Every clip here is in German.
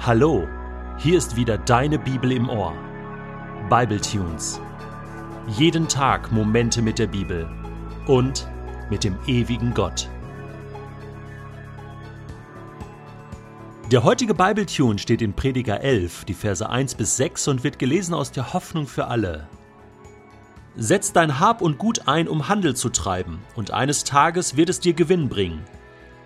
Hallo, hier ist wieder deine Bibel im Ohr. Bible Tunes. Jeden Tag Momente mit der Bibel und mit dem ewigen Gott. Der heutige Bible Tune steht in Prediger 11, die Verse 1 bis 6 und wird gelesen aus der Hoffnung für alle. Setz dein Hab und Gut ein, um Handel zu treiben, und eines Tages wird es dir Gewinn bringen.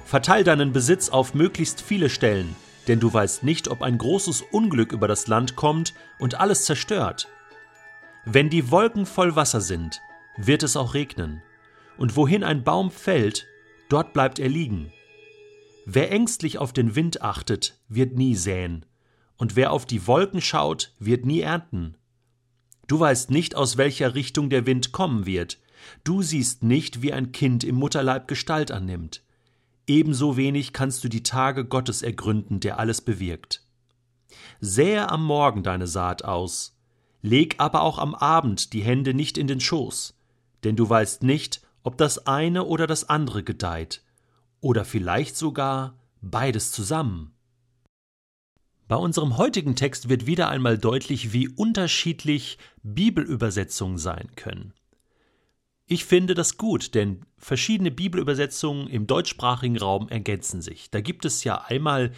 Verteil deinen Besitz auf möglichst viele Stellen, denn du weißt nicht, ob ein großes Unglück über das Land kommt und alles zerstört. Wenn die Wolken voll Wasser sind, wird es auch regnen, und wohin ein Baum fällt, dort bleibt er liegen. Wer ängstlich auf den Wind achtet, wird nie säen, und wer auf die Wolken schaut, wird nie ernten. Du weißt nicht, aus welcher Richtung der Wind kommen wird, du siehst nicht, wie ein Kind im Mutterleib Gestalt annimmt ebenso wenig kannst du die Tage Gottes ergründen, der alles bewirkt. Sähe am Morgen deine Saat aus, leg aber auch am Abend die Hände nicht in den Schoß, denn du weißt nicht, ob das eine oder das andere gedeiht, oder vielleicht sogar beides zusammen. Bei unserem heutigen Text wird wieder einmal deutlich, wie unterschiedlich Bibelübersetzungen sein können. Ich finde das gut, denn verschiedene Bibelübersetzungen im deutschsprachigen Raum ergänzen sich. Da gibt es ja einmal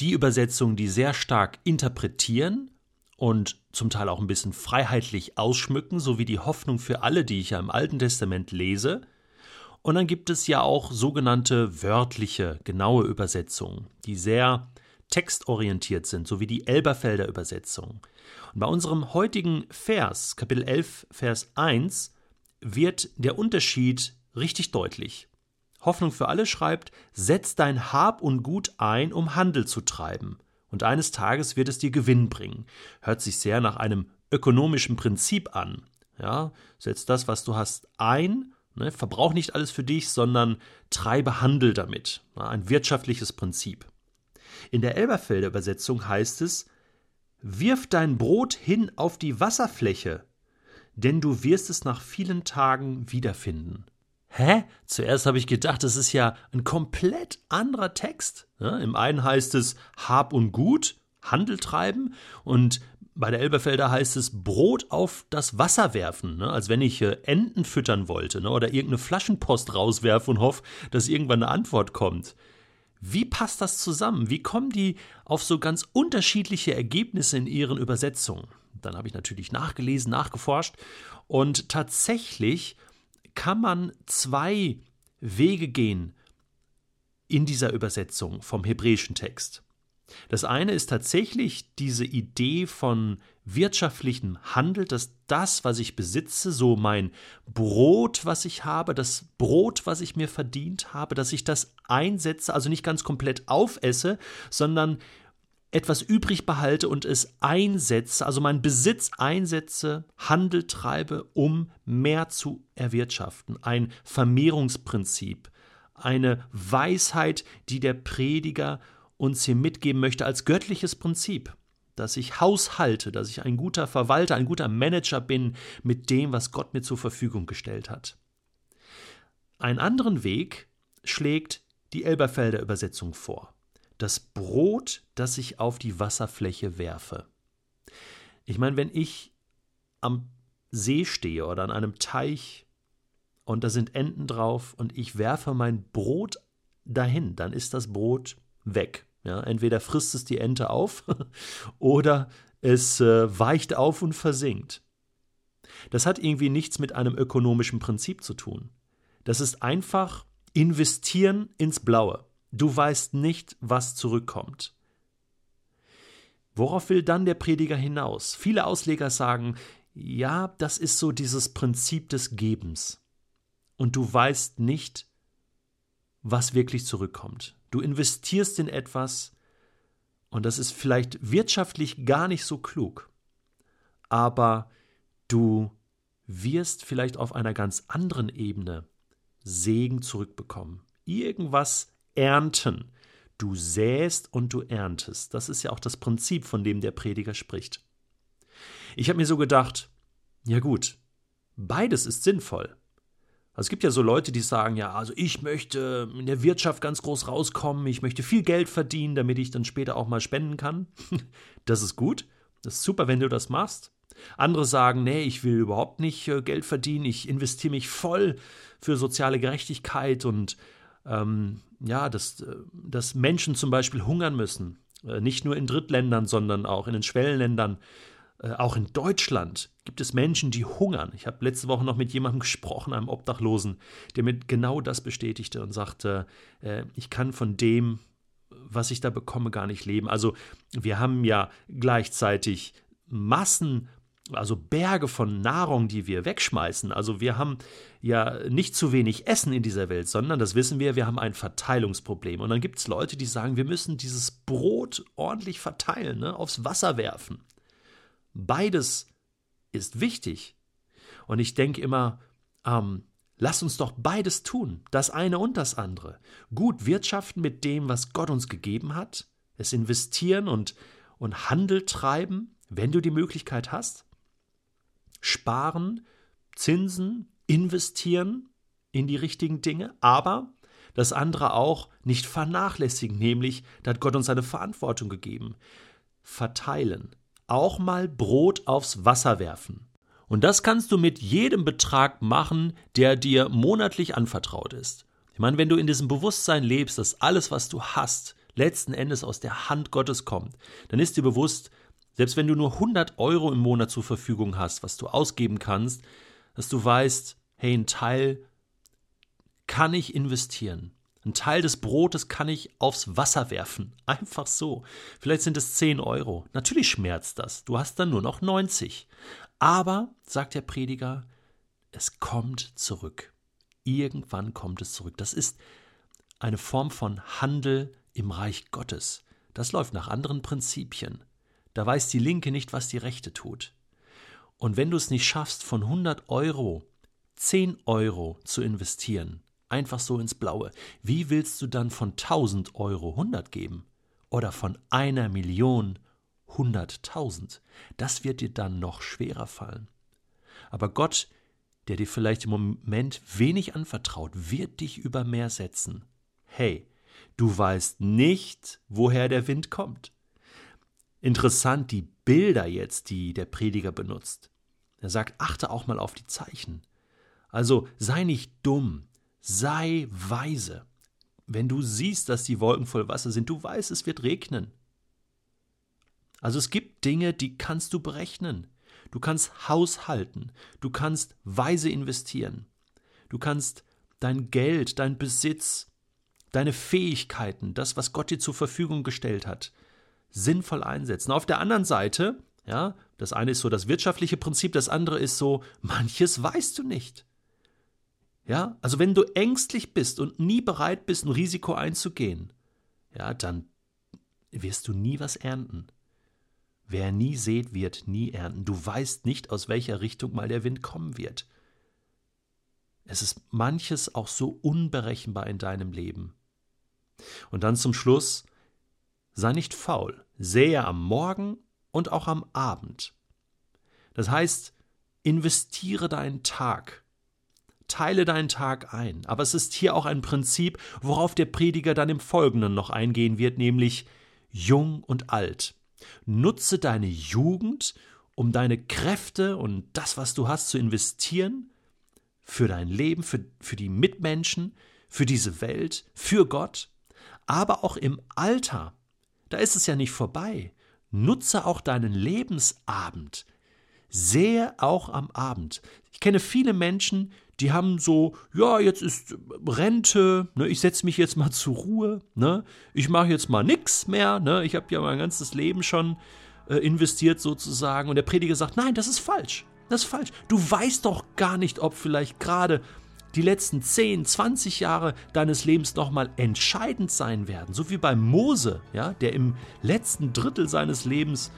die Übersetzungen, die sehr stark interpretieren und zum Teil auch ein bisschen freiheitlich ausschmücken, so wie die Hoffnung für alle, die ich ja im Alten Testament lese. Und dann gibt es ja auch sogenannte wörtliche, genaue Übersetzungen, die sehr textorientiert sind, so wie die Elberfelder Übersetzung. Und bei unserem heutigen Vers, Kapitel 11, Vers 1, wird der Unterschied richtig deutlich. Hoffnung für alle schreibt, setz dein Hab und Gut ein, um Handel zu treiben, und eines Tages wird es dir Gewinn bringen. Hört sich sehr nach einem ökonomischen Prinzip an. Ja, setz das, was du hast, ein, ne, verbrauch nicht alles für dich, sondern treibe Handel damit. Ja, ein wirtschaftliches Prinzip. In der Elberfelder Übersetzung heißt es, wirf dein Brot hin auf die Wasserfläche, denn du wirst es nach vielen Tagen wiederfinden. Hä? Zuerst habe ich gedacht, das ist ja ein komplett anderer Text. Ja, Im einen heißt es Hab und Gut, Handel treiben und bei der Elberfelder heißt es Brot auf das Wasser werfen, ne? als wenn ich äh, Enten füttern wollte ne? oder irgendeine Flaschenpost rauswerfe und hoffe, dass irgendwann eine Antwort kommt. Wie passt das zusammen? Wie kommen die auf so ganz unterschiedliche Ergebnisse in ihren Übersetzungen? Dann habe ich natürlich nachgelesen, nachgeforscht und tatsächlich kann man zwei Wege gehen in dieser Übersetzung vom hebräischen Text. Das eine ist tatsächlich diese Idee von wirtschaftlichem Handel, dass das, was ich besitze, so mein Brot, was ich habe, das Brot, was ich mir verdient habe, dass ich das einsetze, also nicht ganz komplett aufesse, sondern etwas übrig behalte und es einsetze, also meinen Besitz einsetze, Handel treibe, um mehr zu erwirtschaften. Ein Vermehrungsprinzip, eine Weisheit, die der Prediger uns hier mitgeben möchte als göttliches Prinzip, dass ich haushalte, dass ich ein guter Verwalter, ein guter Manager bin mit dem, was Gott mir zur Verfügung gestellt hat. Einen anderen Weg schlägt die Elberfelder Übersetzung vor das Brot, das ich auf die Wasserfläche werfe. Ich meine, wenn ich am See stehe oder an einem Teich und da sind Enten drauf und ich werfe mein Brot dahin, dann ist das Brot weg. Ja, entweder frisst es die Ente auf oder es äh, weicht auf und versinkt. Das hat irgendwie nichts mit einem ökonomischen Prinzip zu tun. Das ist einfach investieren ins Blaue. Du weißt nicht, was zurückkommt. Worauf will dann der Prediger hinaus? Viele Ausleger sagen, ja, das ist so dieses Prinzip des Gebens. Und du weißt nicht, was wirklich zurückkommt. Du investierst in etwas und das ist vielleicht wirtschaftlich gar nicht so klug. Aber du wirst vielleicht auf einer ganz anderen Ebene Segen zurückbekommen. Irgendwas ernten. Du säst und du erntest. Das ist ja auch das Prinzip, von dem der Prediger spricht. Ich habe mir so gedacht, ja gut, beides ist sinnvoll. Also es gibt ja so Leute, die sagen, ja, also ich möchte in der Wirtschaft ganz groß rauskommen, ich möchte viel Geld verdienen, damit ich dann später auch mal spenden kann. Das ist gut, das ist super, wenn du das machst. Andere sagen, nee, ich will überhaupt nicht äh, Geld verdienen, ich investiere mich voll für soziale Gerechtigkeit und ähm, ja, dass, äh, dass Menschen zum Beispiel hungern müssen. Äh, nicht nur in Drittländern, sondern auch in den Schwellenländern. Äh, auch in Deutschland gibt es Menschen, die hungern. Ich habe letzte Woche noch mit jemandem gesprochen, einem Obdachlosen, der mir genau das bestätigte und sagte, ich kann von dem, was ich da bekomme, gar nicht leben. Also wir haben ja gleichzeitig Massen also Berge von Nahrung, die wir wegschmeißen. Also wir haben ja nicht zu wenig Essen in dieser Welt, sondern das wissen wir, wir haben ein Verteilungsproblem. Und dann gibt es Leute, die sagen, wir müssen dieses Brot ordentlich verteilen, ne, aufs Wasser werfen. Beides ist wichtig. Und ich denke immer, ähm, lass uns doch beides tun, das eine und das andere. Gut wirtschaften mit dem, was Gott uns gegeben hat, es investieren und, und Handel treiben, wenn du die Möglichkeit hast sparen, Zinsen, investieren in die richtigen Dinge, aber das andere auch nicht vernachlässigen, nämlich, da hat Gott uns eine Verantwortung gegeben. Verteilen. Auch mal Brot aufs Wasser werfen. Und das kannst du mit jedem Betrag machen, der dir monatlich anvertraut ist. Ich meine, wenn du in diesem Bewusstsein lebst, dass alles, was du hast, letzten Endes aus der Hand Gottes kommt, dann ist dir bewusst, selbst wenn du nur 100 Euro im Monat zur Verfügung hast, was du ausgeben kannst, dass du weißt, hey, ein Teil kann ich investieren. Ein Teil des Brotes kann ich aufs Wasser werfen. Einfach so. Vielleicht sind es 10 Euro. Natürlich schmerzt das. Du hast dann nur noch 90. Aber, sagt der Prediger, es kommt zurück. Irgendwann kommt es zurück. Das ist eine Form von Handel im Reich Gottes. Das läuft nach anderen Prinzipien. Da weiß die Linke nicht, was die Rechte tut. Und wenn du es nicht schaffst, von 100 Euro 10 Euro zu investieren, einfach so ins Blaue, wie willst du dann von 1000 Euro 100 geben? Oder von einer Million 100.000? Das wird dir dann noch schwerer fallen. Aber Gott, der dir vielleicht im Moment wenig anvertraut, wird dich über mehr setzen. Hey, du weißt nicht, woher der Wind kommt. Interessant die Bilder jetzt, die der Prediger benutzt. Er sagt, achte auch mal auf die Zeichen. Also sei nicht dumm, sei weise. Wenn du siehst, dass die Wolken voll Wasser sind, du weißt, es wird regnen. Also es gibt Dinge, die kannst du berechnen. Du kannst haushalten, du kannst weise investieren. Du kannst dein Geld, dein Besitz, deine Fähigkeiten, das, was Gott dir zur Verfügung gestellt hat, sinnvoll einsetzen. Auf der anderen Seite, ja, das eine ist so das wirtschaftliche Prinzip, das andere ist so, manches weißt du nicht. Ja, also wenn du ängstlich bist und nie bereit bist, ein Risiko einzugehen, ja, dann wirst du nie was ernten. Wer nie sät, wird nie ernten. Du weißt nicht, aus welcher Richtung mal der Wind kommen wird. Es ist manches auch so unberechenbar in deinem Leben. Und dann zum Schluss, sei nicht faul, sähe am Morgen und auch am Abend. Das heißt, investiere deinen Tag, teile deinen Tag ein. Aber es ist hier auch ein Prinzip, worauf der Prediger dann im Folgenden noch eingehen wird, nämlich jung und alt. Nutze deine Jugend, um deine Kräfte und das, was du hast, zu investieren für dein Leben, für, für die Mitmenschen, für diese Welt, für Gott, aber auch im Alter da ist es ja nicht vorbei. Nutze auch deinen Lebensabend. Sehe auch am Abend. Ich kenne viele Menschen, die haben so, ja, jetzt ist Rente, ne, ich setze mich jetzt mal zur Ruhe, ne, ich mache jetzt mal nichts mehr, ne, ich habe ja mein ganzes Leben schon äh, investiert sozusagen. Und der Prediger sagt, nein, das ist falsch. Das ist falsch. Du weißt doch gar nicht, ob vielleicht gerade die letzten 10, 20 Jahre deines Lebens nochmal entscheidend sein werden. So wie bei Mose, ja, der im letzten Drittel seines Lebens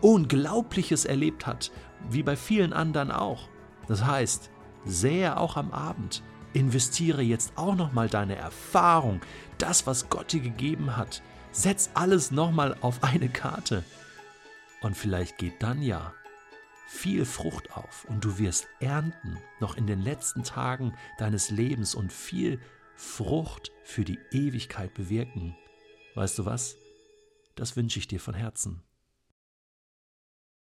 Unglaubliches erlebt hat, wie bei vielen anderen auch. Das heißt, sähe auch am Abend, investiere jetzt auch nochmal deine Erfahrung, das, was Gott dir gegeben hat. Setz alles nochmal auf eine Karte. Und vielleicht geht dann ja viel Frucht auf und du wirst ernten, noch in den letzten Tagen deines Lebens und viel Frucht für die Ewigkeit bewirken. Weißt du was? Das wünsche ich dir von Herzen.